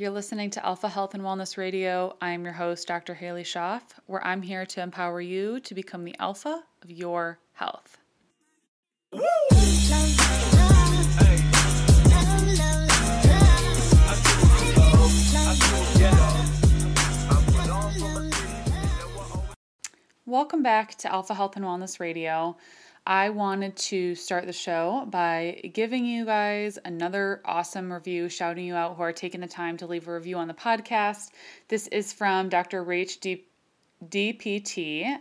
You're listening to Alpha Health and Wellness Radio. I'm your host, Dr. Halie Schoff, where I'm here to empower you to become the alpha of your health. Welcome back to Alpha Health and Wellness Radio. I wanted to start the show by giving you guys another awesome review, shouting you out who are taking the time to leave a review on the podcast. This is from Dr. Rach D- DPT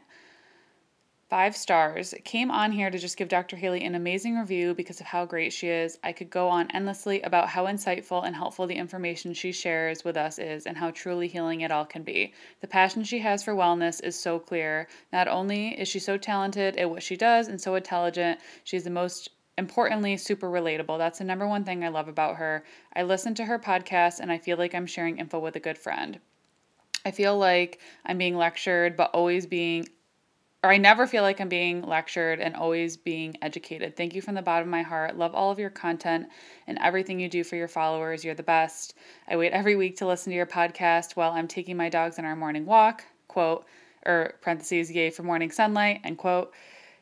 five stars. Came on here to just give Dr. Halie an amazing review because of how great she is. I could go on endlessly about how insightful and helpful the information she shares with us is and how truly healing it all can be. The passion she has for wellness is so clear. Not only is she so talented at what she does and so intelligent, she's the most importantly super relatable that's the number one thing i love about her i listen to her podcast and i feel like i'm sharing info with a good friend I feel like I'm being lectured, but always being or I never feel like I'm being lectured and always being educated. Thank you from the bottom of my heart. Love all of your content and everything you do for your followers. You're the best. I wait every week to listen to your podcast while I'm taking my dogs on our morning walk. Quote, or parentheses, yay for morning sunlight, and quote.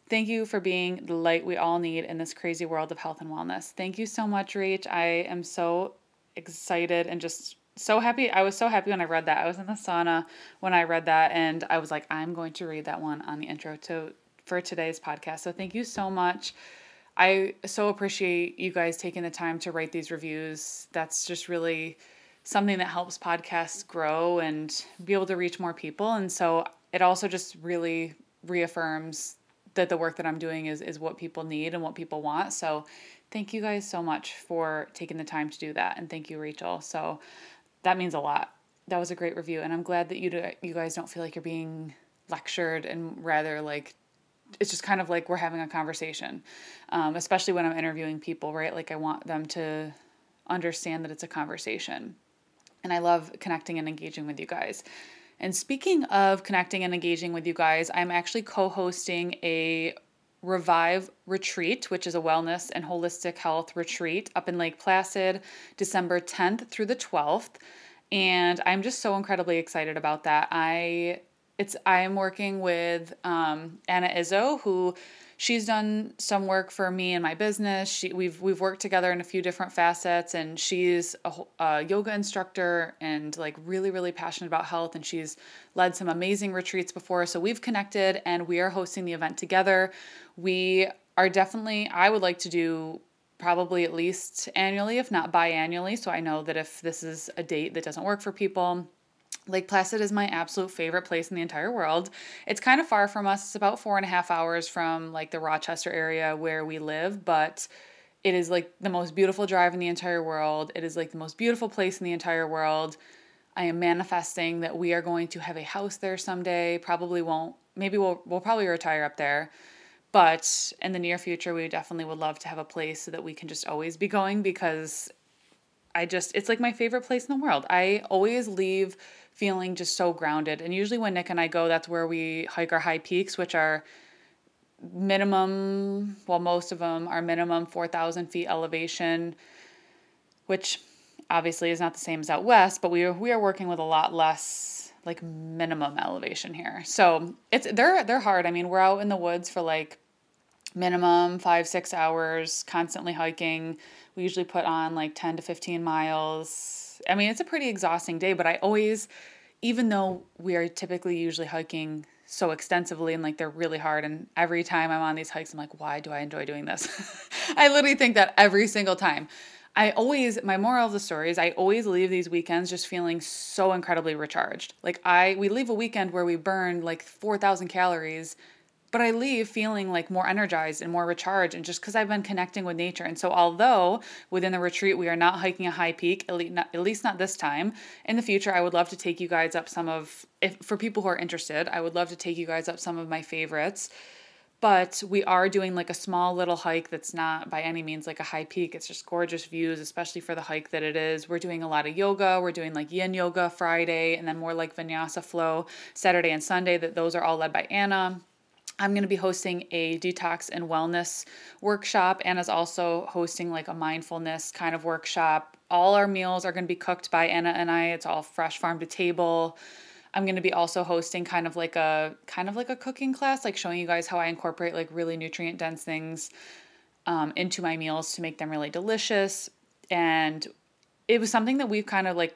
Thank you for being the light we all need in this crazy world of health and wellness. Thank you so much, Rach. I am so excited and just so happy. I was so happy when I read that. I was in the sauna when I read that, and I was like, I'm going to read that one on the intro to for today's podcast. So thank you so much. I so appreciate you guys taking the time to write these reviews. That's just really something that helps podcasts grow and be able to reach more people. And so it also just really reaffirms that the work that I'm doing is is what people need and what people want. So thank you guys so much for taking the time to do that. And thank you, Rachel. So that means a lot. That was a great review, and I'm glad that you do, you guys don't feel like you're being lectured, and rather like it's just kind of like we're having a conversation. Um, especially when I'm interviewing people, right? Like I want them to understand that it's a conversation, and I love connecting and engaging with you guys. And speaking of connecting and engaging with you guys, I'm actually co-hosting a Revive Retreat, which is a wellness and holistic health retreat up in Lake Placid, December 10th through the 12th. And I'm just so incredibly excited about that. I it's I'm working with um, Anna Izzo, who she's done some work for me and my business. She we've we've worked together in a few different facets, and she's a, a, yoga instructor and like really really passionate about health. And she's led some amazing retreats before, so we've connected, and we are hosting the event together. We are definitely. I would like to do probably at least annually, if not biannually. So I know that if this is a date that doesn't work for people Lake Placid is my absolute favorite place in the entire world. It's kind of far from us. It's about four and a half hours from like the Rochester area where we live, but it is like the most beautiful drive in the entire world. It is like the most beautiful place in the entire world. I am manifesting that we are going to have a house there someday. Probably won't. Maybe we'll we'll probably retire up there. But in the near future, we definitely would love to have a place so that we can just always be going because I just it's like my favorite place in the world. I always leave feeling just so grounded. And usually when Nick and I go, that's where we hike our high peaks, which are minimum, well, most of them are minimum 4,000 feet elevation, which obviously is not the same as out west, but we are, we are working with a lot less like minimum elevation here. So it's they're they're hard. I mean, we're out in the woods for like minimum five six hours, constantly hiking. We usually put on like ten to fifteen miles I mean, it's a pretty exhausting day, but I always, even though we are typically usually hiking so extensively and like they're really hard, and every time I'm on these hikes, I'm like, why do I enjoy doing this? I literally think that every single time. I always, my moral of the story is I always leave these weekends just feeling so incredibly recharged. Like, I, we leave a weekend where we burn like 4,000 calories but I leave feeling like more energized and more recharged, and just because I've been connecting with nature. And so, although within the retreat we are not hiking a high peak, at least not, this time, in the future, I would love to take you guys up some of, if for people who are interested, I would love to take you guys up some of my favorites. But we are doing like a small little hike that's not by any means like a high peak. It's just gorgeous views, especially for the hike that it is. We're doing a lot of yoga. We're doing like yin yoga Friday and then more like vinyasa flow Saturday and Sunday. That those are all led by Anna. I'm going to be hosting a detox and wellness workshop. Anna's also hosting like a mindfulness kind of workshop all our meals are going to be cooked by Anna and I. It's all fresh farm to table. I'm going to be also hosting kind of like a kind of like a cooking class, like showing you guys how I incorporate like really nutrient dense things um, into my meals to make them really delicious. And it was something that we've kind of like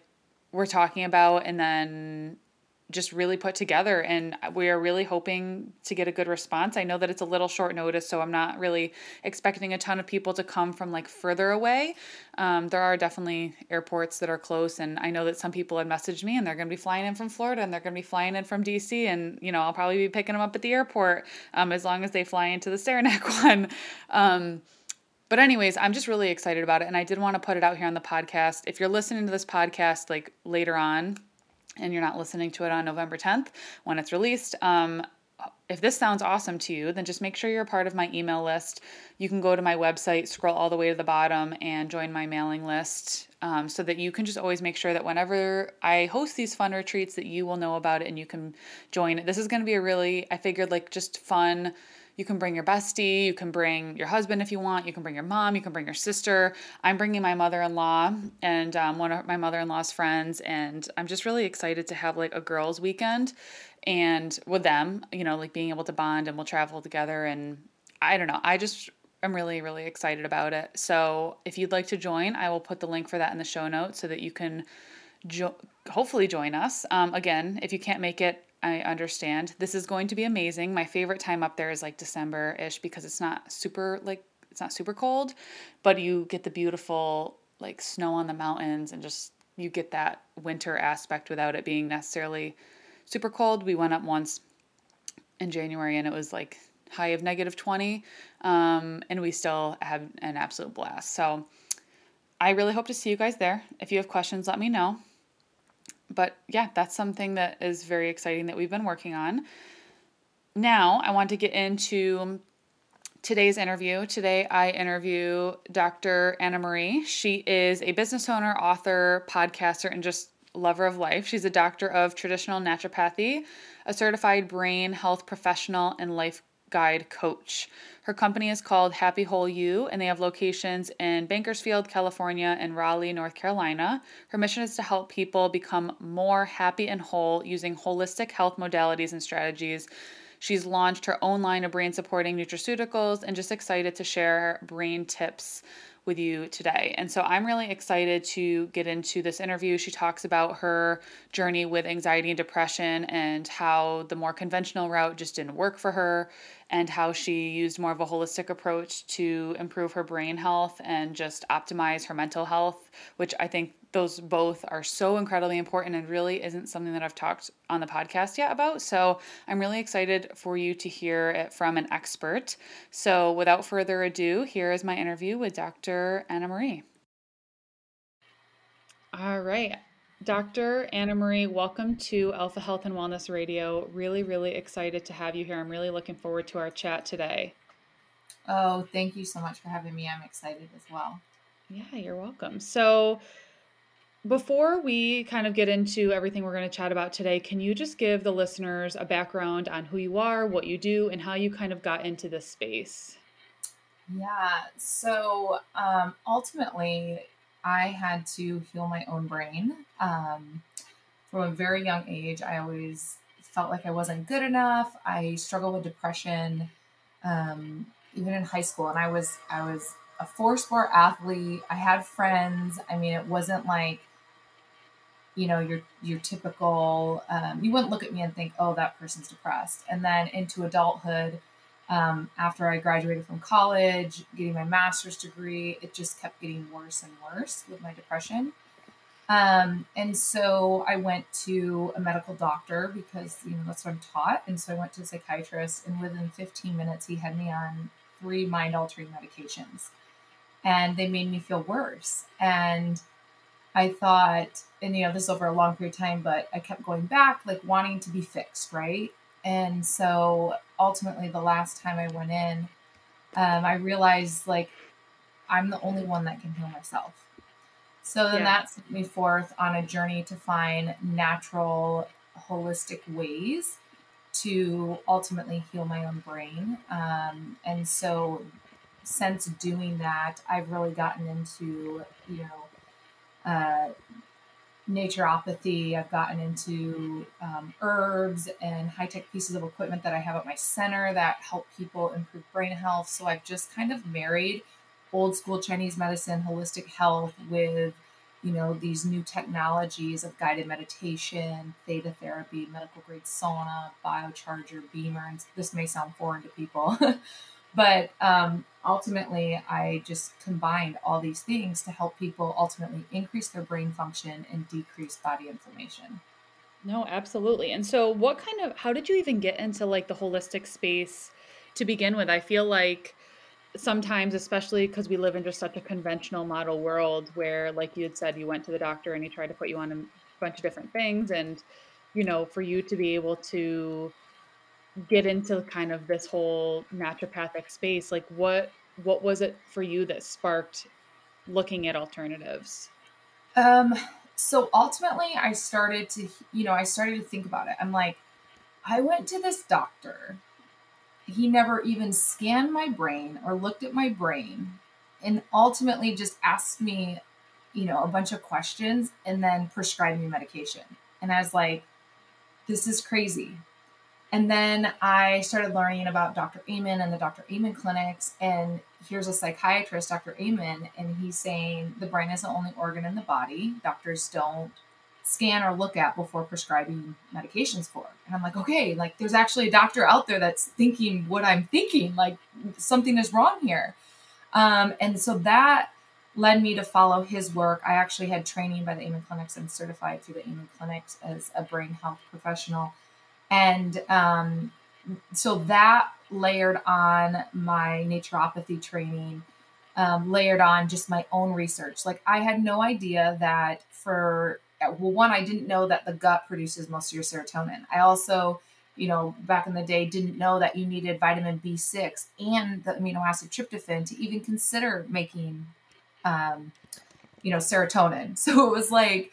we're talking about, and then just really put together and we are really hoping to get a good response. I know that it's a little short notice, so I'm not really expecting a ton of people to come from like further away. Um, there are definitely airports that are close, and I know that some people had messaged me and they're going to be flying in from Florida and they're going to be flying in from DC, and you know I'll probably be picking them up at the airport um, as long as they fly into the Saranac one. Um, but anyways, I'm just really excited about it, and I did want to put it out here on the podcast. If you're listening to this podcast like later on, and you're not listening to it on November 10th when it's released, um, if this sounds awesome to you, then just make sure you're a part of my email list. You can go to my website, scroll all the way to the bottom, and join my mailing list um, so that you can just always make sure that whenever I host these fun retreats, that you will know about it and you can join. It. This is going to be a really, I figured, like just fun you can bring your bestie, you can bring your husband if you want, you can bring your mom, you can bring your sister. I'm bringing my mother in law and um, one of my mother in law's friends, and I'm just really excited to have like a girls' weekend and with them, you know, like being able to bond and we'll travel together. And I don't know, I just I'm really, really excited about it. So if you'd like to join, I will put the link for that in the show notes so that you can jo- hopefully join us. Um, again, if you can't make it, I understand. This is going to be amazing. My favorite time up there is like December ish because it's not super like it's not super cold, but you get the beautiful like snow on the mountains and just you get that winter aspect without it being necessarily super cold. We went up once in January and it was like high of negative 20 um, and we still had an absolute blast. So I really hope to see you guys there. If you have questions, let me know but yeah, that's something that is very exciting that we've been working on. Now, I want to get into today's interview. Today, I interview Dr. Anna Marie. She is a business owner, author, podcaster, and just lover of life. She's a doctor of traditional naturopathy, a certified brain health professional, and life guide coach. Her company is called Happy Whole You, and they have locations in Bakersfield, California, and Raleigh, North Carolina. Her mission is to help people become more happy and whole using holistic health modalities and strategies. She's launched her own line of brain supporting nutraceuticals and just excited to share brain tips with you today. And so I'm really excited to get into this interview. She talks about her journey with anxiety and depression and how the more conventional route just didn't work for her and how she used more of a holistic approach to improve her brain health and just optimize her mental health, which I think those both are so incredibly important and really isn't something that I've talked on the podcast yet about. So I'm really excited for you to hear it from an expert. So without further ado, here is my interview with Dr. Anna Marie. All right. Dr. Anna Marie, welcome to Alpha Health and Wellness Radio. Really, really excited to have you here. I'm really looking forward to our chat today. Oh, thank you so much for having me. I'm excited as well. Yeah, you're welcome. So, before we kind of get into everything we're going to chat about today, can you just give the listeners a background on who you are, what you do, and how you kind of got into this space? Yeah, so um, ultimately, I had to heal my own brain. Um, from a very young age, I always felt like I wasn't good enough. I struggled with depression, um, even in high school, and I was I was a four sport athlete. I had friends. I mean, it wasn't like you know your your typical. Um, you wouldn't look at me and think, "Oh, that person's depressed." And then into adulthood, um, after I graduated from college, getting my master's degree, it just kept getting worse and worse with my depression. Um, and so I went to a medical doctor because you know that's what I'm taught. And so I went to a psychiatrist, and within 15 minutes, he had me on three mind altering medications, and they made me feel worse. And I thought, and you know, this is over a long period of time, but I kept going back, like wanting to be fixed, right? And so ultimately, the last time I went in, um, I realized like I'm the only one that can heal myself. So then yeah. that sent me forth on a journey to find natural, holistic ways to ultimately heal my own brain. Um, and so since doing that, I've really gotten into, you know, uh, naturopathy. I've gotten into um, herbs and high tech pieces of equipment that I have at my center that help people improve brain health. So I've just kind of married old school Chinese medicine, holistic health with you know these new technologies of guided meditation theta therapy medical grade sauna biocharger BEMER and this may sound foreign to people but um, ultimately i just combined all these things to help people ultimately increase their brain function and decrease body inflammation. No absolutely. And so what kind of how did you even get into like the holistic space to begin with? I feel like sometimes especially because we live in just such a conventional model world where like you had said you went to the doctor and he tried to put you on a bunch of different things and you know for you to be able to get into kind of this whole naturopathic space like what what was it for you that sparked looking at alternatives? Um so ultimately i started to you know i started to think about it. I'm like i went to this doctor. He never even scanned my brain or looked at my brain and ultimately just asked me you know a bunch of questions and then prescribed me medication. And i was like this is crazy and then i started learning about dr amen and the dr amen clinics and here's a psychiatrist dr amen and he's saying the brain is the only organ in the body doctors don't scan or look at before prescribing medications for. And I'm like, okay, like there's actually a doctor out there that's thinking what I'm thinking, like something is wrong here. Um, and so that led me to follow his work. I actually had training by the Amen Clinics and certified through the Amen Clinics as a brain health professional. And um, so that layered on my naturopathy training, um, layered on just my own research. Like I had no idea that for well, one, I didn't know that the gut produces most of your serotonin. I also, you know, back in the day, didn't know that you needed vitamin B6 and the amino acid tryptophan to even consider making, um, you know, serotonin. So it was like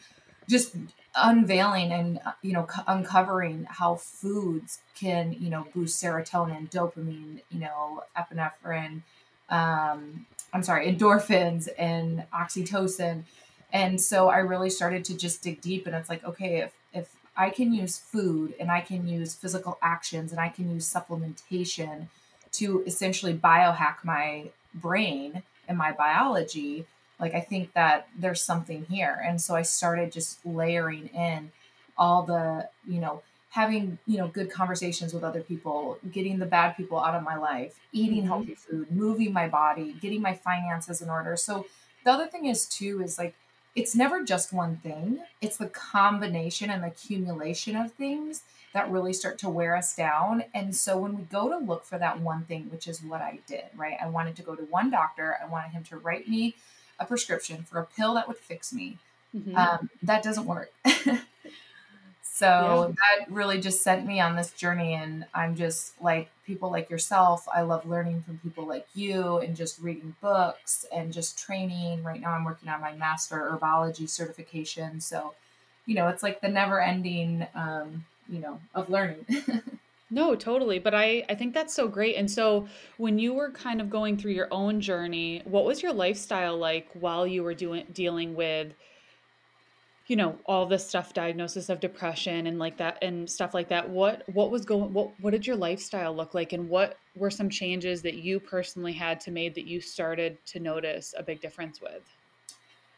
just unveiling and you know uncovering how foods can you know boost serotonin dopamine you know epinephrine um, i'm sorry endorphins and oxytocin. And so I really started to just dig deep and it's like, okay, if if I can use food and I can use physical actions and I can use supplementation to essentially biohack my brain and my biology, like I think that there's something here. And so I started just layering in all the, you know, having, you know, good conversations with other people, getting the bad people out of my life, eating mm-hmm. healthy food, moving my body, getting my finances in order. So the other thing is too is like it's never just one thing, it's the combination and accumulation of things that really start to wear us down. And so when we go to look for that one thing, which is what I did, right? I wanted to go to one doctor, I wanted him to write me a prescription for a pill that would fix me. Mm-hmm. Um, that doesn't work. So yeah. that really just sent me on this journey. And I'm just like people like yourself. I love learning from people like you and just reading books and just training. Right now, I'm working on my master herbology certification. So, you know, it's like the never ending, um, you know, of learning. No, totally. But I, I think that's so great. And so when you were kind of going through your own journey, what was your lifestyle like while you were doing dealing with you know all this stuff diagnosis of depression and like that and stuff like that what what was going what what did your lifestyle look like and what were some changes that you personally had to made that you started to notice a big difference with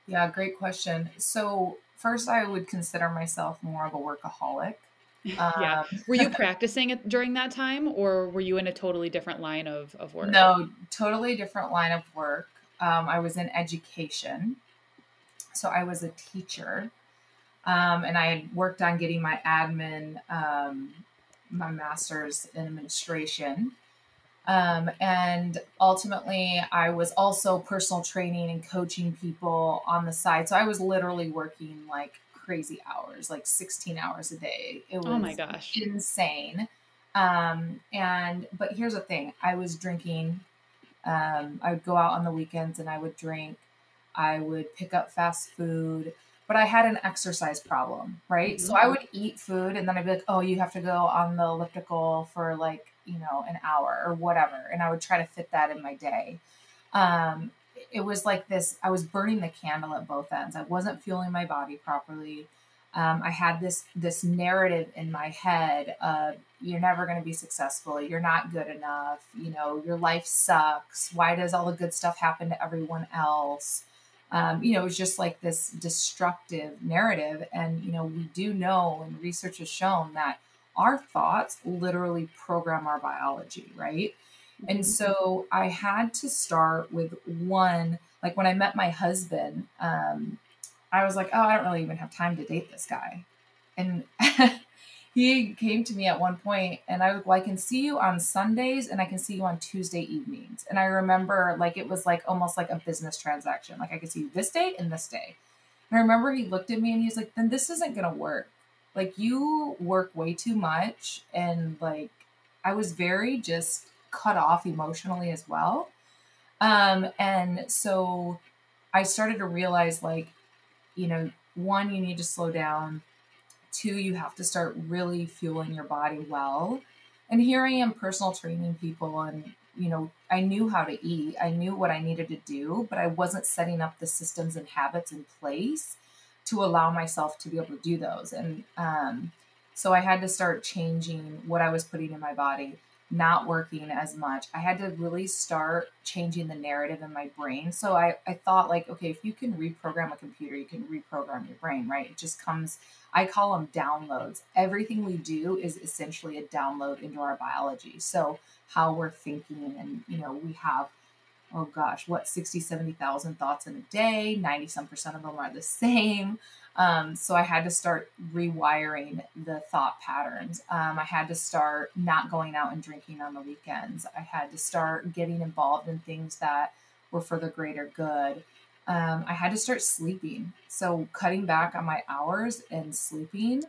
yeah great question so first i would consider myself more of a workaholic yeah. Um, were you practicing it during that time or were you in a totally different line of, of work? No totally different line of work. Um, i was in education. So i was a teacher. Um, and I had worked on getting my admin, um, my master's in administration. Um, and ultimately, I was also personal training and coaching people on the side. So I was literally working like crazy hours, like 16 hours a day. It was oh my gosh. insane. Um, and, but here's the thing I was drinking. Um, I would go out on the weekends and I would drink. I would pick up fast food but I had an exercise problem, right? Mm-hmm. So I mm-hmm. would eat food and then I'd be like, oh, you have to go on the elliptical for like, you know, an hour or whatever. And I would try to fit that in my day. Um, it was like this I was burning the candle at both ends. I wasn't fueling my body properly. Um, I had this this narrative in my head of you're never going to be successful. You're not good enough. You know, your life sucks. Why does all the good stuff happen to everyone else? Um, you know, it was just like this destructive narrative. And, you know, we do know, and research has shown that our thoughts literally program our biology, right? Mm-hmm. And so I had to start with one, like when I met my husband, um, I was like, oh, I don't really even have time to date this guy. And he came to me at one point and I was like, well, I can see you on Sundays and I can see you on Tuesday evenings. And I remember like it was like almost like a business transaction. Like I could see you this day and this day. And I remember he looked at me and he's like, then this isn't gonna work. Like you work way too much and like I was very just cut off emotionally as well. Um, and so I started to realize like, you know, one, you need to slow down Two, you have to start really fueling your body well. And here I am personal training people and you know, I knew how to eat. I knew what I needed to do, but I wasn't setting up the systems and habits in place to allow myself to be able to do those. And um, so I had to start changing what I was putting in my body not working as much, I had to really start changing the narrative in my brain. So I, I thought, like, okay, if you can reprogram a computer, you can reprogram your brain, right? It just comes, I call them downloads. Everything we do is essentially a download into our biology. So how we're thinking, and, you know, we have oh gosh, what 60, 70,000 thoughts in a day, 90 some percent of them are the same. Um, so I had to start rewiring the thought patterns. Um, I had to start not going out and drinking on the weekends. I had to start getting involved in things that were for the greater good. Um, I had to start sleeping. So cutting back on my hours and sleeping.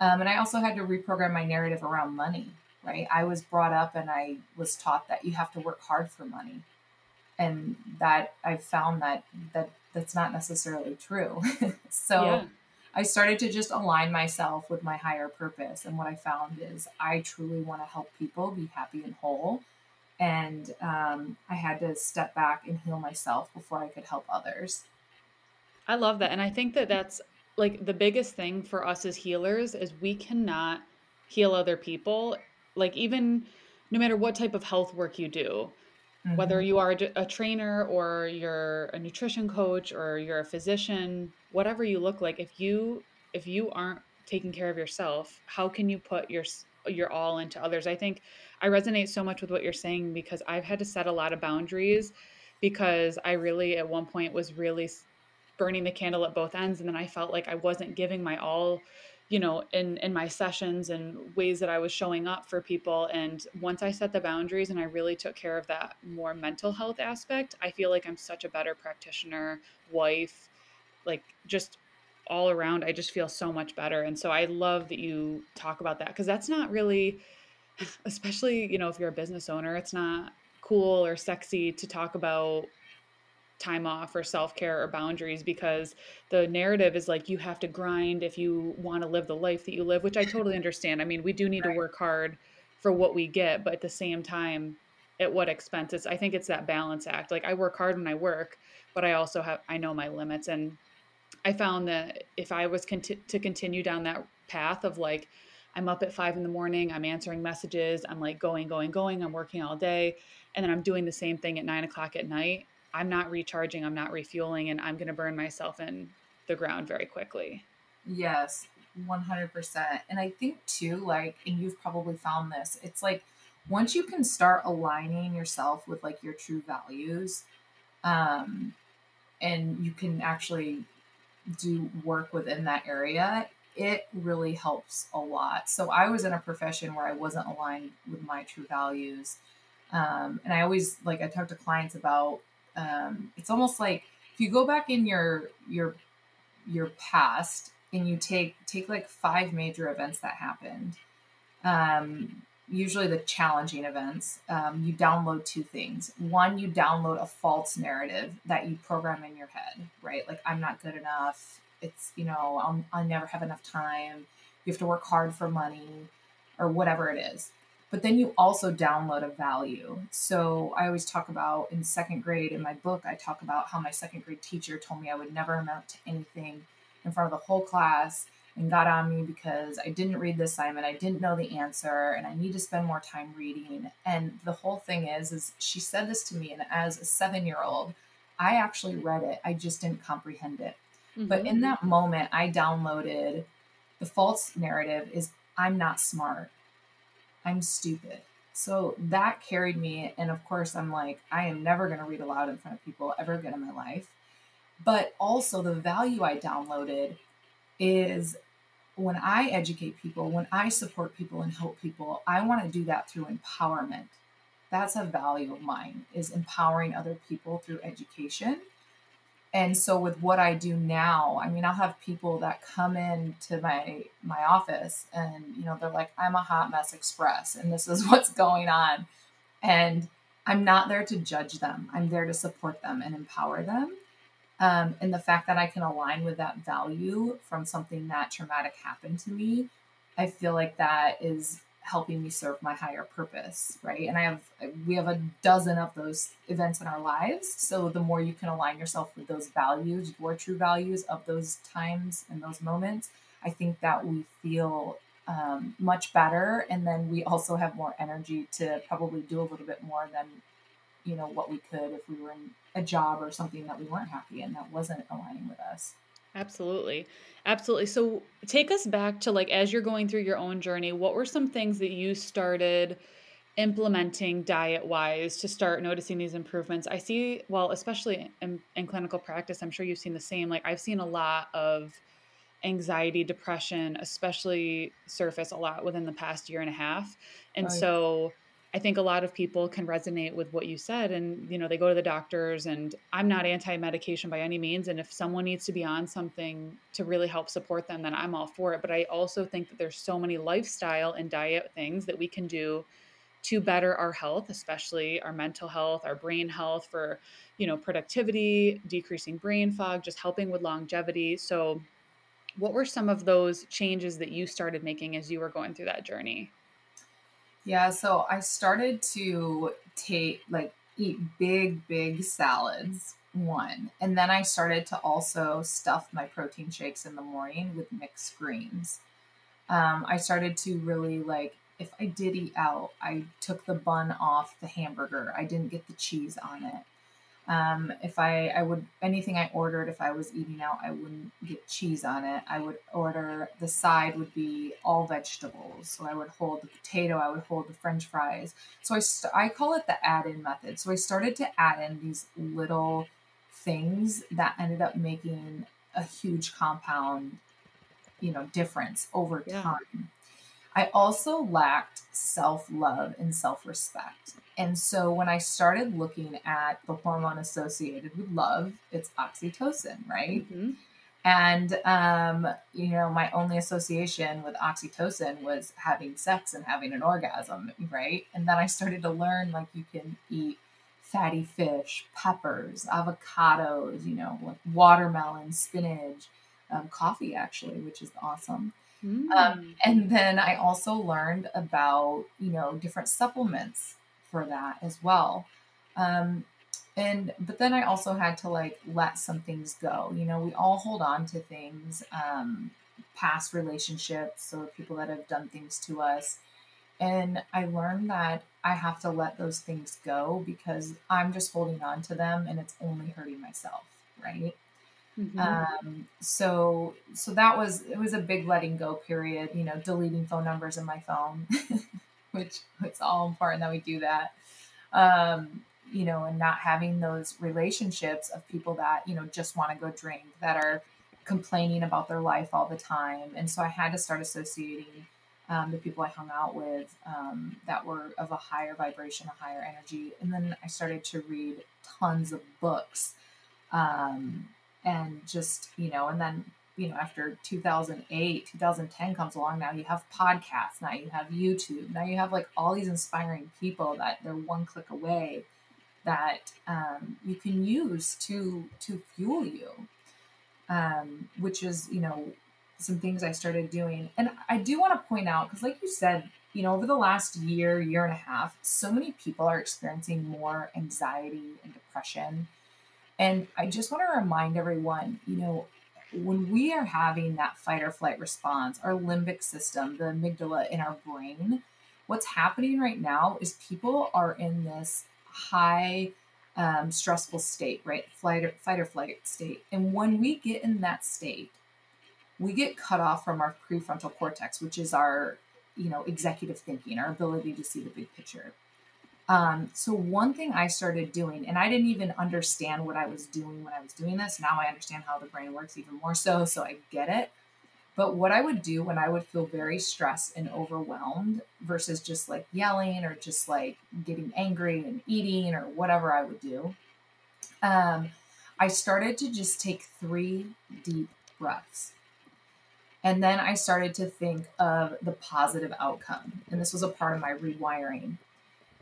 Um, and I also had to reprogram my narrative around money, right? I was brought up and I was taught that you have to work hard for money. And that I found that that that's not necessarily true. so yeah. I started to just align myself with my higher purpose. And what I found is I truly want to help people be happy and whole. And um, I had to step back and heal myself before I could help others. I love that. And I think that that's like the biggest thing for us as healers is we cannot heal other people. Like, even no matter what type of health work you do, Mm-hmm. Whether you are a trainer or you're a nutrition coach or you're a physician, whatever you look like, if you if you aren't taking care of yourself, how can you put your your all into others? I think I resonate so much with what you're saying because I've had to set a lot of boundaries because I really at one point was really burning the candle at both ends and then I felt like I wasn't giving my all you know in in my sessions and ways that i was showing up for people. And once i set the boundaries and i really took care of that more mental health aspect i feel like i'm such a better practitioner wife like just all around i just feel so much better. And so i love that you talk about that because that's not really especially you know if you're a business owner it's not cool or sexy to talk about time off or self-care or boundaries because the narrative is like you have to grind if you want to live the life that you live which i totally understand. I mean we do need right. to work hard for what we get but at the same time at what expense it's i think it's that balance act. Like i work hard when i work but i also have i know my limits and i found that if i was conti- to continue down that path of like i'm up at five in the morning i'm answering messages i'm like going going going i'm working all day and then i'm doing the same thing at nine o'clock at night I'm not recharging, I'm not refueling, and I'm going to burn myself in the ground very quickly. Yes, 100%. And I think too, like, and you've probably found this, it's like once you can start aligning yourself with like your true values, um, and you can actually do work within that area, it really helps a lot. So I was in a profession where I wasn't aligned with my true values. Um, and I always like I talk to clients about um, it's almost like if you go back in your your your past and you take take like five major events that happened um, usually the challenging events um, you download two things. One you download a false narrative that you program in your head right? Like i'm not good enough. It's you know I'll, I'll never have enough time. You have to work hard for money or whatever it is but then you also download a value. So I always talk about in second grade in my book, I talk about how my second grade teacher told me I would never amount to anything in front of the whole class and got on me because I didn't read the assignment, I didn't know the answer, and I need to spend more time reading. And the whole thing is, is she said this to me, and as a seven year old, I actually read it. I just didn't comprehend it. Mm-hmm. But in that moment, I downloaded the false narrative is I'm not smart. I'm stupid. So that carried me. And of course, I'm like, I am never going to read aloud in front of people ever again in my life. But also, the value I downloaded is when I educate people, when I support people and help people, I want to do that through empowerment. That's a value of mine is empowering other people through education. And so with what I do now, I mean, I'll have people that come in to my my office and you know, they're like, I'm a hot mess express and this is what's going on. And I'm not there to judge them. I'm there to support them and empower them. Um, and the fact that I can align with that value from something that traumatic happened to me, I feel like that is helping me serve my higher purpose, right? And I have we have a dozen of those events in our lives. So the more you can align yourself with those values, your true values of those times and those moments, I think that we feel um, much better, and then we also have more energy to probably do a little bit more than you know what we could if we were in a job or something that we weren't happy in that wasn't aligning with us absolutely. Absolutely. So take us back to like as you're going through your own journey what were some things that you started implementing diet wise to start noticing these improvements? I see well especially in, in clinical practice i'm sure you've seen the same like i've seen a lot of anxiety depression especially surface a lot within the past year and a half. And so I think a lot of people can resonate with what you said and you know they go to the doctors and I'm not anti-medication by any means. And if someone needs to be on something to really help support them then I'm all for it. But I also think that there's so many lifestyle and diet things that we can do to better our health especially our mental health our brain health for you know productivity decreasing brain fog just helping with longevity. So what were some of those changes that you started making as you were going through that journey yeah, so I started to take like eat big, big salads, one. And then I started to also stuff my protein shakes in the morning with mixed greens. Um, I started to really like, if I did eat out, I took the bun off the hamburger. I didn't get the cheese on it. Um, if I, I would, anything I ordered, if I was eating out, I wouldn't get cheese on it. I would order, the side would be all vegetables. So I would hold the potato, I would hold the french fries. So I, st- I call it the add in method. So I started to add in these little things that ended up making a huge compound, you know, difference over yeah. time. I also lacked self love and self respect. And so when I started looking at the hormone associated with love, it's oxytocin, right? Mm-hmm. And, um, you know, my only association with oxytocin was having sex and having an orgasm, right? And then I started to learn like you can eat fatty fish, peppers, avocados, you know, like watermelon, spinach, um, coffee, actually, which is awesome. Mm. Um, and then I also learned about, you know, different supplements for that as well. Um, and but then I also had to like let some things go. You know, we all hold on to things, um, past relationships, or people that have done things to us. And I learned that I have to let those things go because I'm just holding on to them and it's only hurting myself, right? Mm-hmm. Um, so so that was it was a big letting go period, you know, deleting phone numbers in my phone. which it's all important that we do that. Um, you know, and not having those relationships of people that, you know, just want to go drink, that are complaining about their life all the time. And so I had to start associating um, the people I hung out with um, that were of a higher vibration, a higher energy. And then I started to read tons of books um, and just, you know, and then you know, after 2008, 2010 comes along, now you have podcasts, now you have YouTube, now you have like all these inspiring people that they're one click away that um, you can use to to fuel you, um, which is you know some things I started doing. And I do want to point out, because like you said, you know, over the last year, year and a half, so many people are experiencing more anxiety and depression. And I just want to remind everyone, you know, when we are having that fight or flight response, our limbic system, the amygdala in our brain, what's happening right now is people are in this high um, stressful state, right? Flight or, fight or flight state. And when we get in that state, we get cut off from our prefrontal cortex, which is our, you know, executive thinking, our ability to see the big picture. Um, so one thing I started doing, and I didn't even understand what I was doing when I was doing this. Now I understand how the brain works even more so, so I get it. But what I would do when I would feel very stressed and overwhelmed versus just like yelling or just like getting angry and eating or whatever I would do, um, I started to just take three deep breaths. And then I started to think of the positive outcome. And this was a part of my rewiring.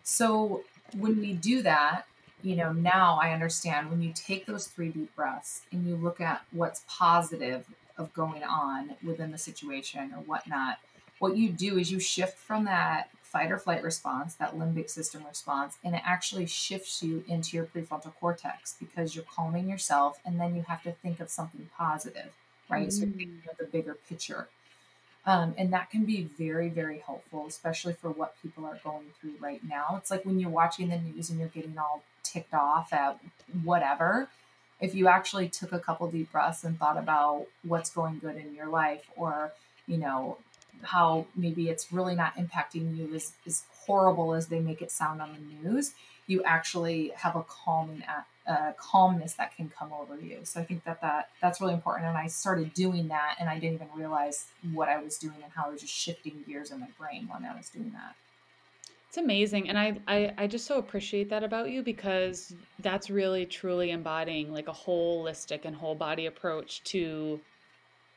So when we do that, you know, now I understand when you take those three deep breaths and you look at what's positive of going on within the situation or whatnot, what you do is you shift from that fight or flight response, that limbic system response, and it actually shifts you into your prefrontal cortex because you're calming yourself and then you have to think of something positive, right? Mm. So you're thinking of the bigger picture. Um, and that can be very, very helpful, especially for what people are going through right now. It's like when you're watching the news and you're getting all ticked off at whatever. If you actually took a couple deep breaths and thought about what's going good in your life, or, you know, how maybe it's really not impacting you as, as horrible as they make it sound on the news, you actually have a calming uh, calmness that can come over you. So I think that, that that's really important. And I started doing that and I didn't even realize what I was doing and how I was just shifting gears in my brain when I was doing that. It's amazing. And I, I, I just so appreciate that about you because that's really truly embodying like a holistic and whole body approach to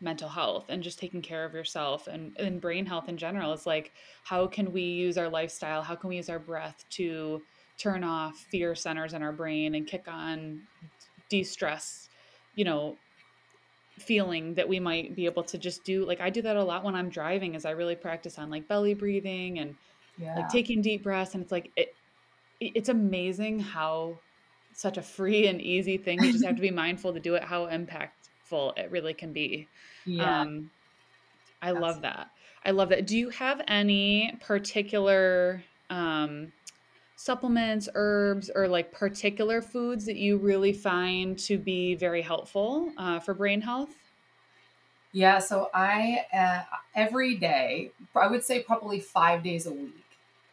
mental health and just taking care of yourself and, and brain health in general. It's like, how can we use our lifestyle? How can we use our breath to turn off fear centers in our brain and kick on de-stress you know feeling that we might be able to just do like i do that a lot when i'm driving as i really practice on like belly breathing and yeah. like taking deep breaths and it's like it it's amazing how such a free and easy thing you just have to be mindful to do it how impactful it really can be yeah. um i love that i love that do you have any particular um supplements, herbs, or like particular foods that you really find to be very helpful uh, for brain health? Yeah, so I uh, every day, I would say probably five days a week,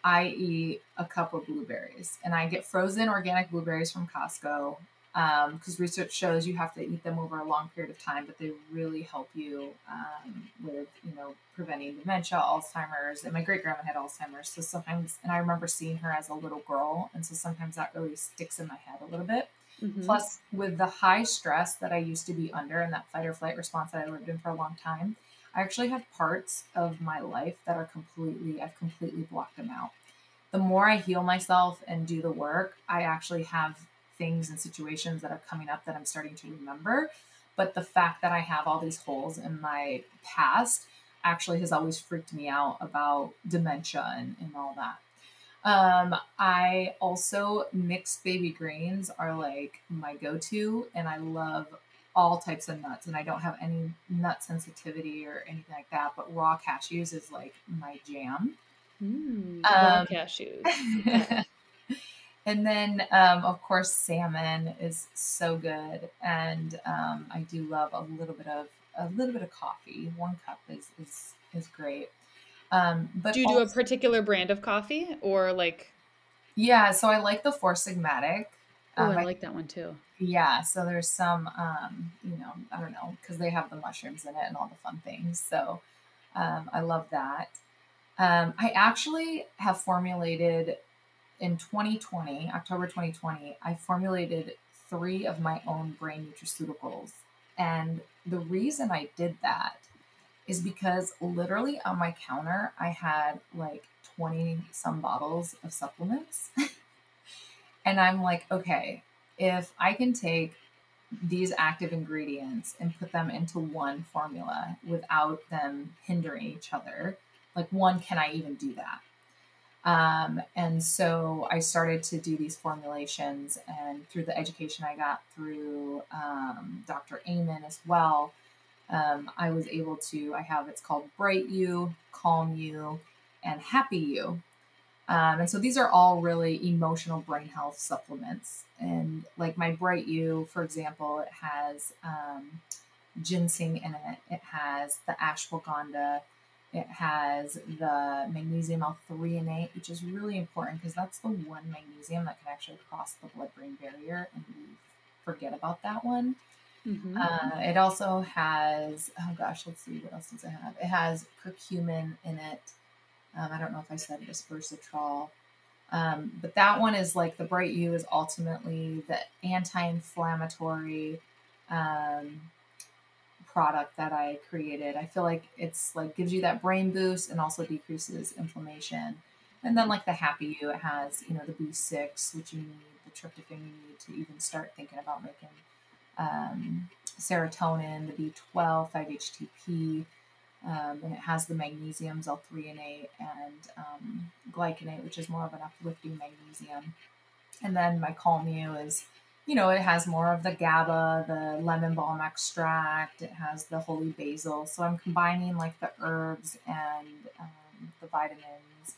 I eat a cup of blueberries, and I get frozen organic blueberries from Costco because um, research shows you have to eat them over a long period of time, but they really help you um, with, you know, preventing dementia, Alzheimer's. And my great grandma had Alzheimer's, so sometimes, and I remember seeing her as a little girl, and so sometimes that really sticks in my head a little bit. Mm-hmm. Plus, with the high stress that I used to be under and that fight or flight response that I lived in for a long time, I actually have parts of my life that are completely, I've completely blocked them out. The more I heal myself and do the work, I actually have things and situations that are coming up that I'm starting to remember. But the fact that I have all these holes in my past actually has always freaked me out about dementia and, and all that. Um, I also mixed baby greens are like my go-to, and I love all types of nuts, and I don't have any nut sensitivity or anything like that. But raw cashews is like my jam. Mm, raw um, cashews. And then, um, of course, salmon is so good, and um, I do love a little bit of a little bit of coffee. One cup is is is great. Um, but do you also, do a particular brand of coffee or like? Yeah, so I like the Four Sigmatic. Oh, I, I like that one too. Yeah, so there's some, um, you know, I don't know, because they have the mushrooms in it and all the fun things. So um, I love that. Um, I actually have formulated in 2020, October 2020, I formulated three of my own brain nutraceuticals. And the reason I did that is because literally on my counter, I had like 20 some bottles of supplements. and I'm like, okay, if I can take these active ingredients and put them into one formula without them hindering each other. Like, one, can I even do that? Um, and so I started to do these formulations, and through the education I got through um, Dr. Amen as well, um, I was able to. I have it's called Bright You, Calm You, and Happy You. Um, and so these are all really emotional brain health supplements. And like my Bright You, for example, it has um, ginseng in it. It has the ashwagandha. It has the magnesium L-threonate, which is really important because that's the one magnesium that can actually cross the blood-brain barrier, and we forget about that one. Mm-hmm. Uh, it also has, oh gosh, let's see, what else does it have? It has curcumin in it. Um, I don't know if I said resveratrol. Um, but that one is like the Bright You is ultimately the anti-inflammatory um, product that I created. I feel like it's like gives you that brain boost and also decreases inflammation. And then like the Happy You, it has you know the B6, which you need, the tryptophan you need to even start thinking about making um, serotonin, the B12, 5-HTP, um, and it has the magnesiums, L-threonate and um, glycinate, which is more of an uplifting magnesium. And then my Calm You is, you know, it has more of the GABA, the lemon balm extract, it has the holy basil. So I'm combining like the herbs and um, the vitamins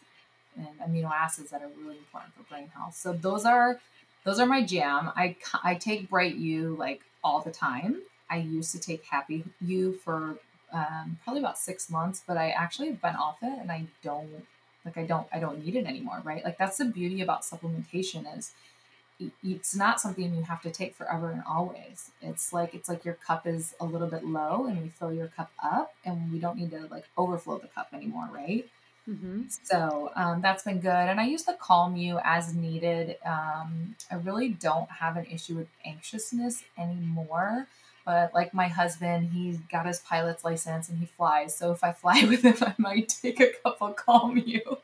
and amino acids that are really important for brain health. So those are those are my jam. I I take Bright You like all the time. I used to take Happy You for um, probably about six months, but I actually have been off it and I don't like I don't I don't need it anymore, right? Like that's the beauty about supplementation is it's not something you have to take forever and always. It's like it's like your cup is a little bit low and we fill your cup up and we don't need to like overflow the cup anymore, right? Mm-hmm. So um, that's been good. And I use the Calm You as needed. Um, I really don't have an issue with anxiousness anymore. But like my husband, he's got his pilot's license and he flies. So if I fly with him, I might take a couple Calm You.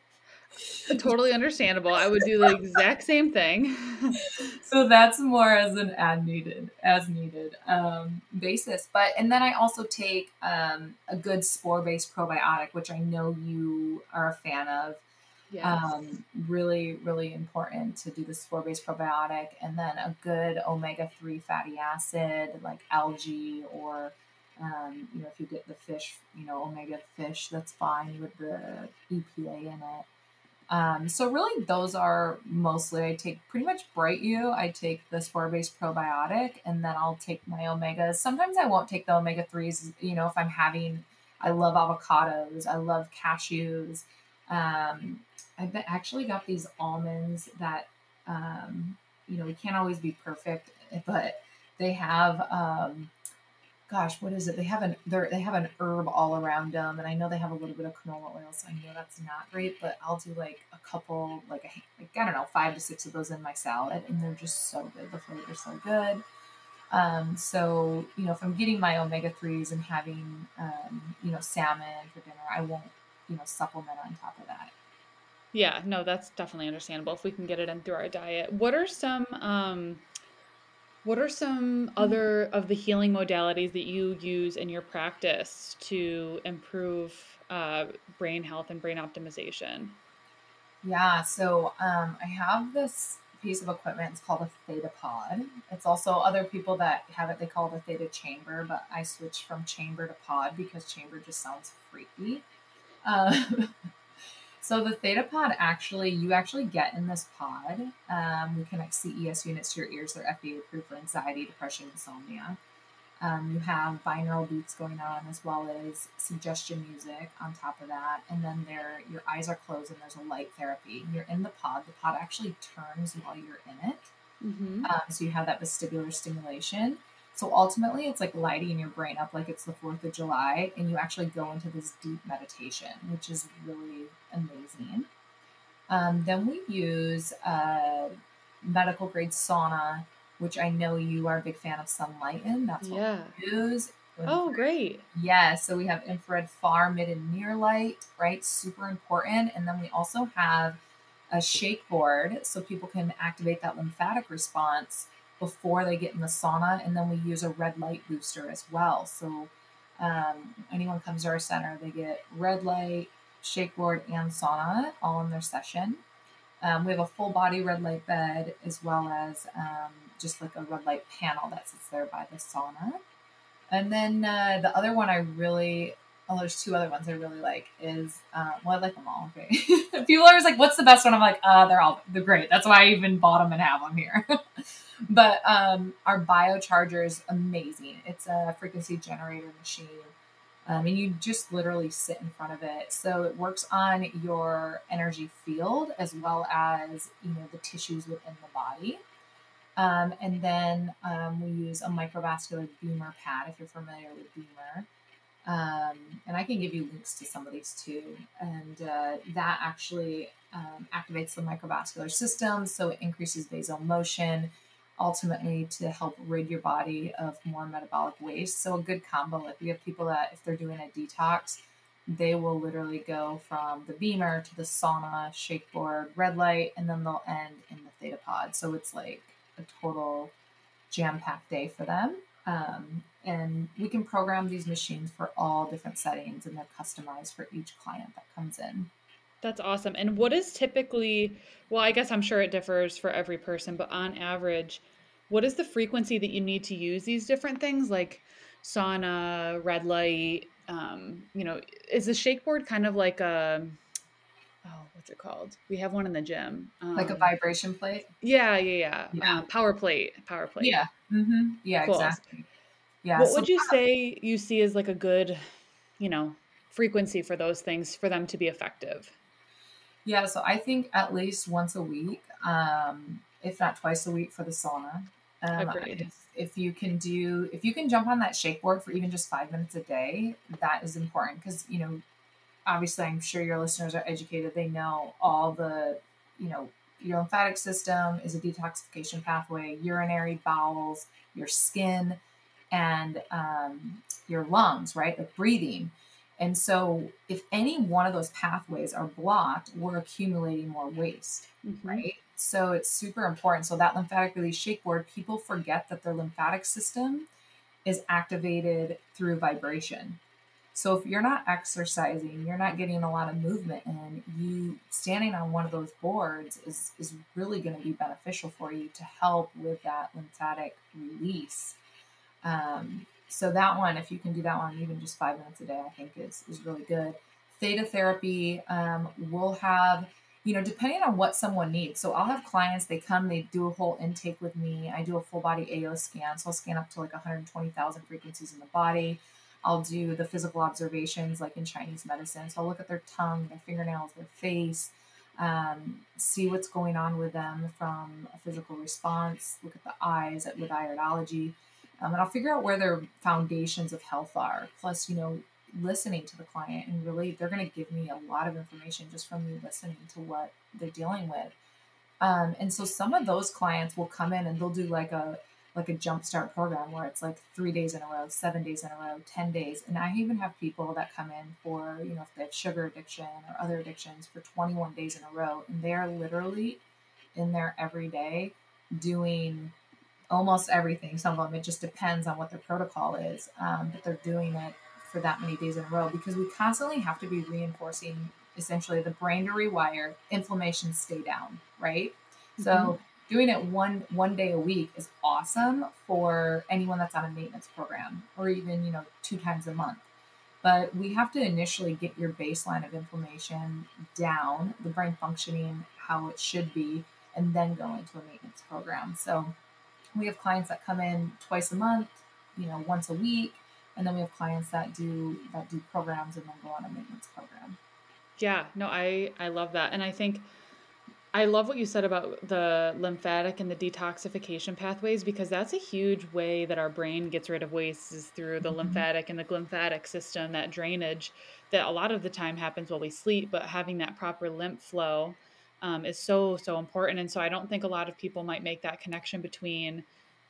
Totally understandable. I would do the exact same thing. so that's more as an ad needed, as needed um, basis. But and then I also take um, a good spore based probiotic, which I know you are a fan of. Yes. Um, really, really important to do the spore based probiotic, and then a good omega three fatty acid like algae or um, you know, if you get the fish, you know, omega fish, that's fine with the EPA in it. Um, so really, those are mostly I take pretty much Bright You. I take the spore-based probiotic, and then I'll take my omegas. Sometimes I won't take the omega threes. You know, if I'm having, I love avocados. I love cashews. Um, I've actually got these almonds that, um, you know, we can't always be perfect, but they have um, gosh, what is it? They have an they have an herb all around them, and I know they have a little bit of canola oil, so I know that's not great. But I'll do like a couple, like a, like I don't know, five to six of those in my salad, and they're just so good. The flavor's so good. Um, so you know, if I'm getting my omega threes and having um, you know salmon for dinner, I won't you know supplement on top of that. Yeah, no, that's definitely understandable if we can get it in through our diet. What are some um, what are some other of the healing modalities that you use in your practice to improve uh, brain health and brain optimization? Yeah, so um, I have this piece of equipment. It's called a Theta Pod. It's also other people that have it. They call it a Theta Chamber, but I switched from chamber to pod because chamber just sounds freaky. Um, So the Theta Pod actually, you actually get in this pod. Um, we connect CES units to your ears. They're FDA approved for anxiety, depression, insomnia. Um, you have binaural beats going on as well as suggestion music on top of that. And then there, your eyes are closed and there's a light therapy. You're in the pod. The pod actually turns while you're in it. Mm-hmm. Um, so you have that vestibular stimulation. So ultimately, it's like lighting your brain up like it's the 4th of July, and you actually go into this deep meditation, which is really amazing. Um, then we use uh, medical grade sauna, which I know you are a big fan of Sunlighten. That's what yeah. we use. Oh, great. Yes. Yeah, so we have infrared far, mid, and near light, right? Super important. And then we also have a shake board so people can activate that lymphatic response before they get in the sauna. And then we use a red light booster as well. So um, anyone comes to our center, they get red light, shakeboard, and sauna all in their session. Um, we have a full body red light bed as well as um, just like a red light panel that sits there by the sauna. And then uh, the other one I really, oh, there's two other ones I really like is, uh, well, I like them all. Okay. People are always like, what's the best one? I'm like, uh, they're all, they're great. That's why I even bought them and have them here. but um, our biocharger is amazing. It's a frequency generator machine. Um, and you just literally sit in front of it. So it works on your energy field as well as you know the tissues within the body. Um, and then um, we use a microvascular Bemer pad if you're familiar with Bemer. Um, and I can give you links to some of these too. And uh, that actually um, activates the microvascular system, so it increases vasomotion ultimately to help rid your body of more metabolic waste. So a good combo. Like we have people that if they're doing a detox, they will literally go from the Bemer to the sauna, shakeboard, red light, and then they'll end in the theta pod. So it's like a total jam-packed day for them. Um, and we can program these machines for all different settings and they're customized for each client that comes in. That's awesome. And what is typically, well, I guess I'm sure it differs for every person, but on average, what is the frequency that you need to use these different things like sauna, red light? Um, you know, is the shakeboard kind of like a, oh, what's it called? We have one in the gym. Um, like a um, vibration plate? Yeah, yeah, yeah. yeah. Uh, power plate, power plate. Yeah. Mm-hmm. Yeah, cool. exactly. Yeah. What so would you say you see as like a good, you know, frequency for those things for them to be effective? Yeah, so I think at least once a week, um, if not twice a week for the sauna. Um, If, if you can do, if you can jump on that shakeboard for even just five minutes a day, that is important because you know, obviously, I'm sure your listeners are educated. They know all the, you know, your lymphatic system is a detoxification pathway, urinary bowels, your skin, and um, your lungs, right? Like breathing. And so, if any one of those pathways are blocked, we're accumulating more waste, mm-hmm. right? So, it's super important. So, that lymphatic release shakeboard, people forget that their lymphatic system is activated through vibration. So, if you're not exercising, you're not getting a lot of movement in, you standing on one of those boards is, is really going to be beneficial for you to help with that lymphatic release. Um, so that one, if you can do that one, even just five minutes a day, I think is is really good. Theta therapy um, will have, you know, depending on what someone needs. So I'll have clients, they come, they do a whole intake with me. I do a full body AO scan, so I'll scan up to like 120,000 frequencies in the body. I'll do the physical observations like in Chinese medicine. So I'll look at their tongue, their fingernails, their face, um, see what's going on with them from a physical response, look at the eyes with iridology um, and I'll figure out where their foundations of health are. Plus, you know, listening to the client and really they're going to give me a lot of information just from me listening to what they're dealing with. Um, and so some of those clients will come in and they'll do like a like a jumpstart program where it's like three days in a row, seven days in a row, ten days. And I even have people that come in for, you know, if they have sugar addiction or other addictions for 21 days in a row. And they're literally in there every day doing almost everything. Some of them, it just depends on what their protocol is, um, but they're doing it for that many days in a row because we constantly have to be reinforcing essentially the brain to rewire, inflammation stay down, right? Mm-hmm. So doing it one one day a week is awesome for anyone that's on a maintenance program or even you know two times a month but we have to initially get your baseline of inflammation down the brain functioning how it should be and then go into a maintenance program so we have clients that come in twice a month, you know, once a week, and then we have clients that do that do programs and then go on a maintenance program. Yeah, no, I I love that, and I think I love what you said about the lymphatic and the detoxification pathways because that's a huge way that our brain gets rid of waste is through the mm-hmm. lymphatic and the glymphatic system, that drainage that a lot of the time happens while we sleep, but having that proper lymph flow um, is so so important. And so i don't think a lot of people might make that connection between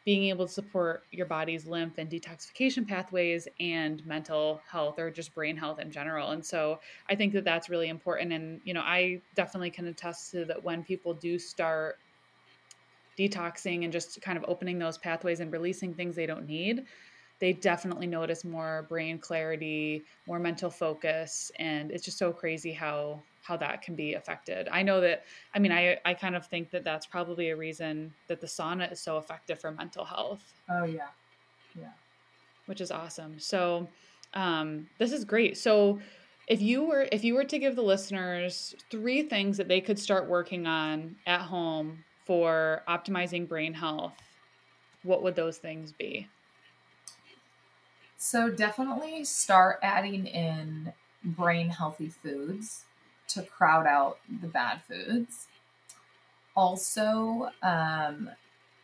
being able to support your body's lymph and detoxification pathways and mental health or just brain health in general. And so i think that that's really important. And you know i definitely can attest to that when people do start detoxing and just kind of opening those pathways and releasing things they don't need, they definitely notice more brain clarity, more mental focus, and it's just so crazy how how that can be affected. I know that I mean I I kind of think that that's probably a reason that the sauna is so effective for mental health. Oh yeah. Yeah. Which is awesome. So um this is great. So if you were if you were to give the listeners three things that they could start working on at home for optimizing brain health, what would those things be? So definitely start adding in brain healthy foods to crowd out the bad foods. Also, um,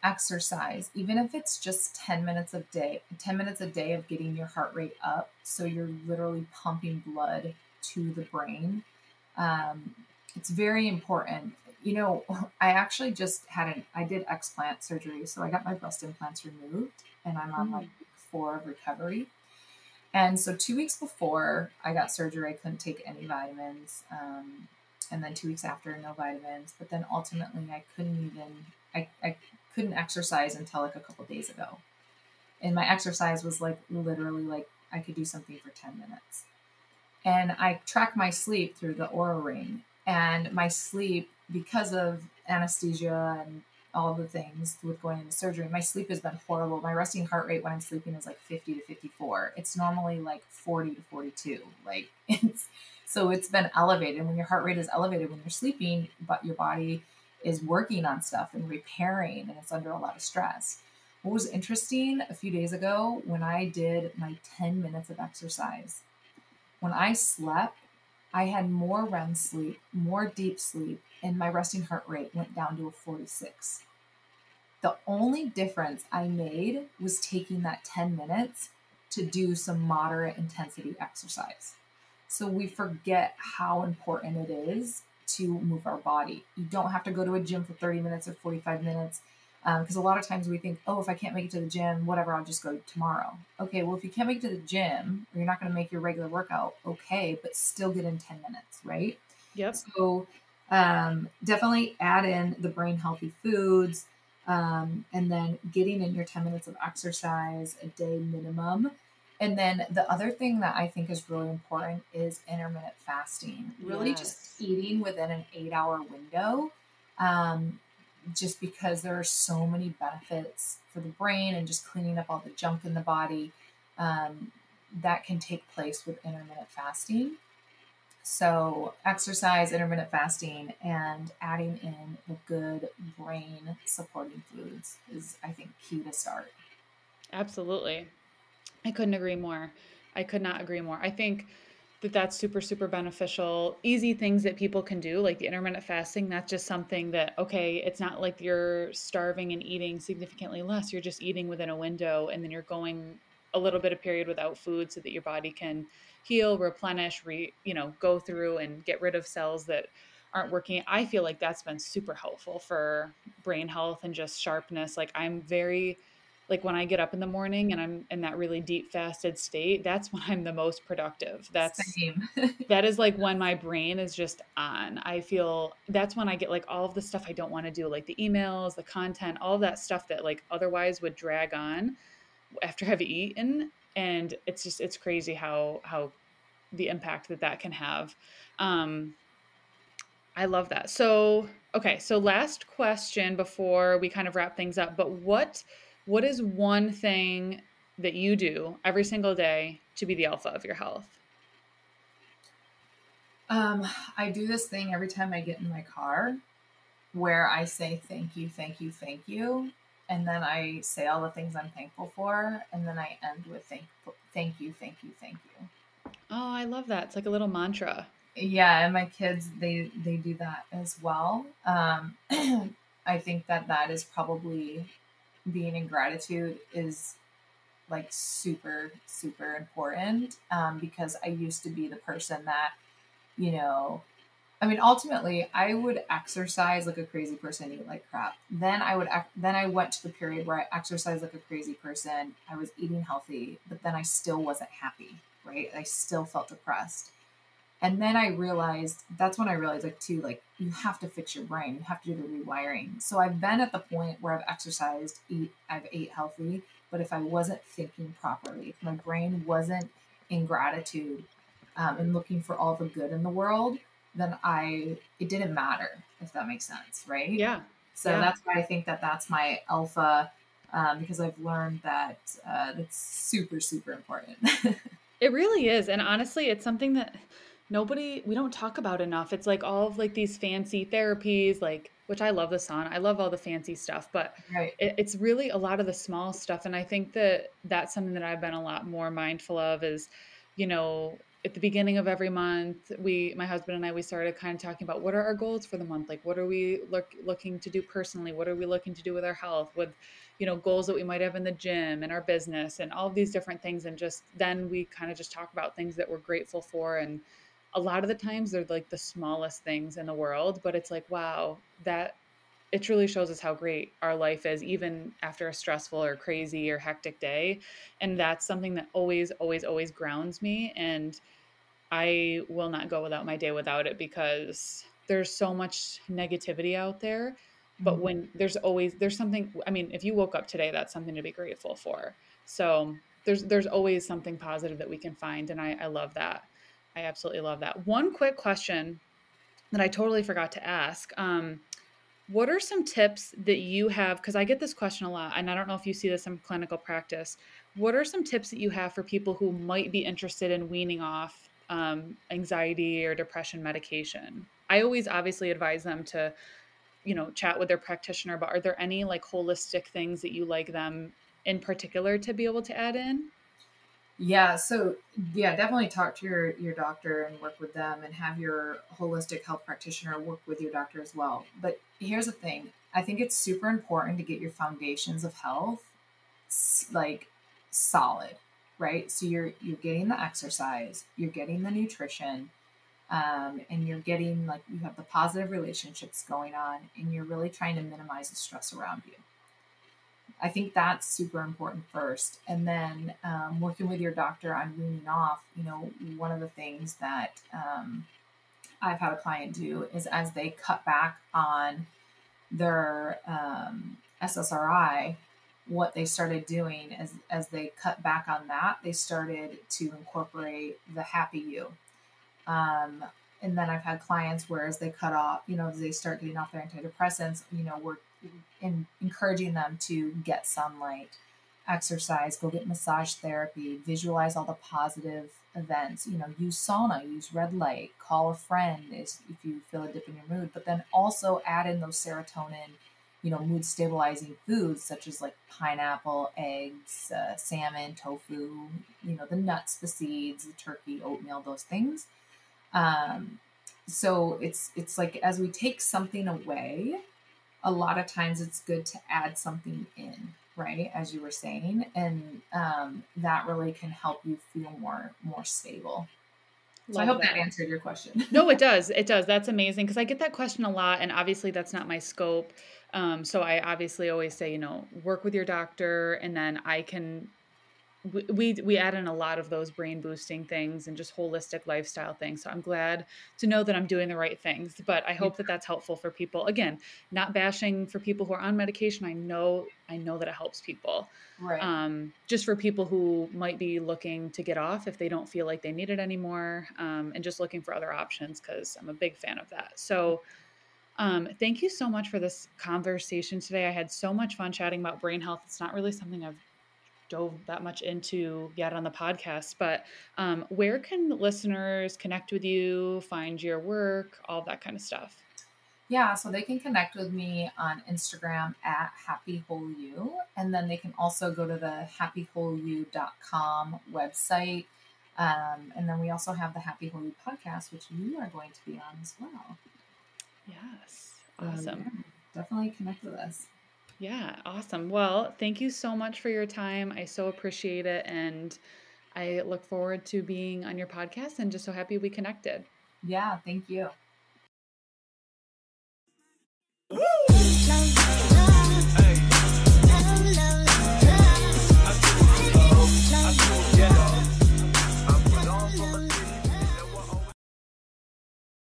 exercise, even if it's just 10 minutes a day, 10 minutes a day of getting your heart rate up. So you're literally pumping blood to the brain. Um, it's very important. You know, I actually just had an, I did explant surgery. So I got my breast implants removed and I'm on mm. like four of recovery. And so two weeks before I got surgery, I couldn't take any vitamins. Um, and then two weeks after, no vitamins. But then ultimately, I couldn't even I, I couldn't exercise until like a couple days ago. And my exercise was like literally like I could do something for 10 minutes. And I track my sleep through the Oura ring. And my sleep, because of anesthesia and all the things with going into surgery. My sleep has been horrible. My resting heart rate when I'm sleeping is like 50 to 54. It's normally like 40 to 42. Like it's so it's been elevated. When your heart rate is elevated when you're sleeping, but your body is working on stuff and repairing and it's under a lot of stress. What was interesting a few days ago when I did my 10 minutes of exercise, when I slept, I had more REM sleep, more deep sleep, and my resting heart rate went down to a 46. The only difference I made was taking that 10 minutes to do some moderate intensity exercise. So we forget how important it is to move our body. You don't have to go to a gym for 30 minutes or 45 minutes because um, a lot of times we think, oh, if I can't make it to the gym, whatever, I'll just go tomorrow. Okay, well, if you can't make it to the gym or you're not going to make your regular workout, okay, but still get in 10 minutes, right? Yep. So um, definitely add in the brain healthy foods um, and then getting in your 10 minutes of exercise a day minimum. And then the other thing that I think is really important is intermittent fasting. Really yes. just eating within an eight hour window. Um, just because there are so many benefits for the brain and just cleaning up all the junk in the body um, that can take place with intermittent fasting. So, exercise, intermittent fasting, and adding in the good brain supporting foods is, I think, key to start. Absolutely. I couldn't agree more. I could not agree more. I think that that's super super beneficial easy things that people can do like the intermittent fasting that's just something that okay it's not like you're starving and eating significantly less you're just eating within a window and then you're going a little bit of period without food so that your body can heal replenish re you know go through and get rid of cells that aren't working i feel like that's been super helpful for brain health and just sharpness like i'm very like when I get up in the morning and I'm in that really deep fasted state, that's when I'm the most productive. That's that is like when my brain is just on. I feel that's when I get like all of the stuff I don't want to do, like the emails, the content, all of that stuff that like otherwise would drag on after I've eaten. And it's just it's crazy how how the impact that that can have. Um, I love that. So okay, so last question before we kind of wrap things up. But what what is one thing that you do every single day to be the alpha of your health? Um, I do this thing every time I get in my car where I say thank you, thank you, thank you. And then I say all the things I'm thankful for. And then I end with thank, thank you, thank you, thank you. Oh, I love that. It's like a little mantra. Yeah. And my kids, they, they do that as well. Um, I think that that is probably being in gratitude is like super super important um, because i used to be the person that you know i mean ultimately i would exercise like a crazy person eat like crap then i would then i went to the period where i exercised like a crazy person i was eating healthy but then i still wasn't happy right i still felt depressed And then I realized that's when I realized like too, like you have to fix your brain. You have to do the rewiring. So I've been at the point where I've exercised, eat, I've ate healthy, but if I wasn't thinking properly, if my brain wasn't in gratitude um, and looking for all the good in the world, then I it didn't matter if that makes sense, right? Yeah. So yeah. that's why I think that that's my alpha um, because I've learned that uh, that's super super important. it really is, and honestly, it's something that nobody we don't talk about enough. It's like all of like these fancy therapies, like which I love the sauna. I love all the fancy stuff, but right. it, it's really a lot of the small stuff. And I think that that's something that I've been a lot more mindful of is, you know, at the beginning of every month, we, my husband and I, we started kind of talking about what are our goals for the month? Like, what are we look, looking to do personally? What are we looking to do with our health? With, you know, goals that we might have in the gym and our business and all these different things. And just then we kind of just talk about things that we're grateful for. And a lot of the times they're like the smallest things in the world, but it's like, wow, that it truly shows us how great our life is even after a stressful or crazy or hectic day and that's something that always always always grounds me and I will not go without my day without it because there's so much negativity out there. But mm-hmm. when there's always there's something I mean, if you woke up today, that's something to be grateful for. So there's there's always something positive that we can find. And I, I love that. I absolutely love that. One quick question that I totally forgot to ask. Um, what are some tips that you have? Because I get this question a lot, and I don't know if you see this in clinical practice. What are some tips that you have for people who might be interested in weaning off um, anxiety or depression medication. I always obviously advise them to, you know, chat with their practitioner, but are there any like holistic things that you like them in particular to be able to add in? Yeah, so yeah, definitely talk to your your doctor and work with them and have your holistic health practitioner work with your doctor as well. But here's the thing. I think it's super important to get your foundations of health like solid right? So you're you're getting the exercise, you're getting the nutrition, um, and you're getting like you have the positive relationships going on, and you're really trying to minimize the stress around you. I think that's super important first, and then um, working with your doctor on weaning off. You know, one of the things that um, I've had a client do is as they cut back on their um, SSRI, what they started doing as as they cut back on that, they started to incorporate the happy you. Um, and then I've had clients where as they cut off, you know, as they start getting off their antidepressants, you know, we're in, encouraging them to get sunlight, exercise, go get massage therapy, visualize all the positive events, you know, use sauna, use red light, call a friend if you feel a dip in your mood, but then also add in those serotonin you know, mood stabilizing foods such as like pineapple, eggs, uh, salmon, tofu, you know, the nuts, the seeds, the turkey, oatmeal, those things. Um, so it's it's like as we take something away, a lot of times it's good to add something in, right? As you were saying, and um, that really can help you feel more more stable. So I hope that. that. answered your question. no, it does. It does. That's amazing because I get that question a lot, and obviously that's not my scope. Um, so I obviously always say, you know, work with your doctor, and then I can. We, we add in a lot of those brain boosting things and just holistic lifestyle things. So I'm glad to know that I'm doing the right things. But I hope that that's helpful for people. Again, not bashing for people who are on medication. I know I know that it helps people. Right. Um, just for people who might be looking to get off if they don't feel like they need it anymore, um, and just looking for other options because I'm a big fan of that. So. Um, thank you so much for this conversation today. I had so much fun chatting about brain health. It's not really something I've dove that much into yet on the podcast, but um, where can listeners connect with you, find your work, all that kind of stuff? Yeah, so they can connect with me on Instagram at Happy Whole You, and then they can also go to the happywholeyou.com website. Um, and then we also have the Happy Whole You podcast, which you are going to be on as well. Yes. Awesome. Um, yeah, definitely connect with us. Yeah, awesome. Well, thank you so much for your time. I so appreciate it. And I look forward to being on your podcast and just so happy we connected. Yeah, thank you.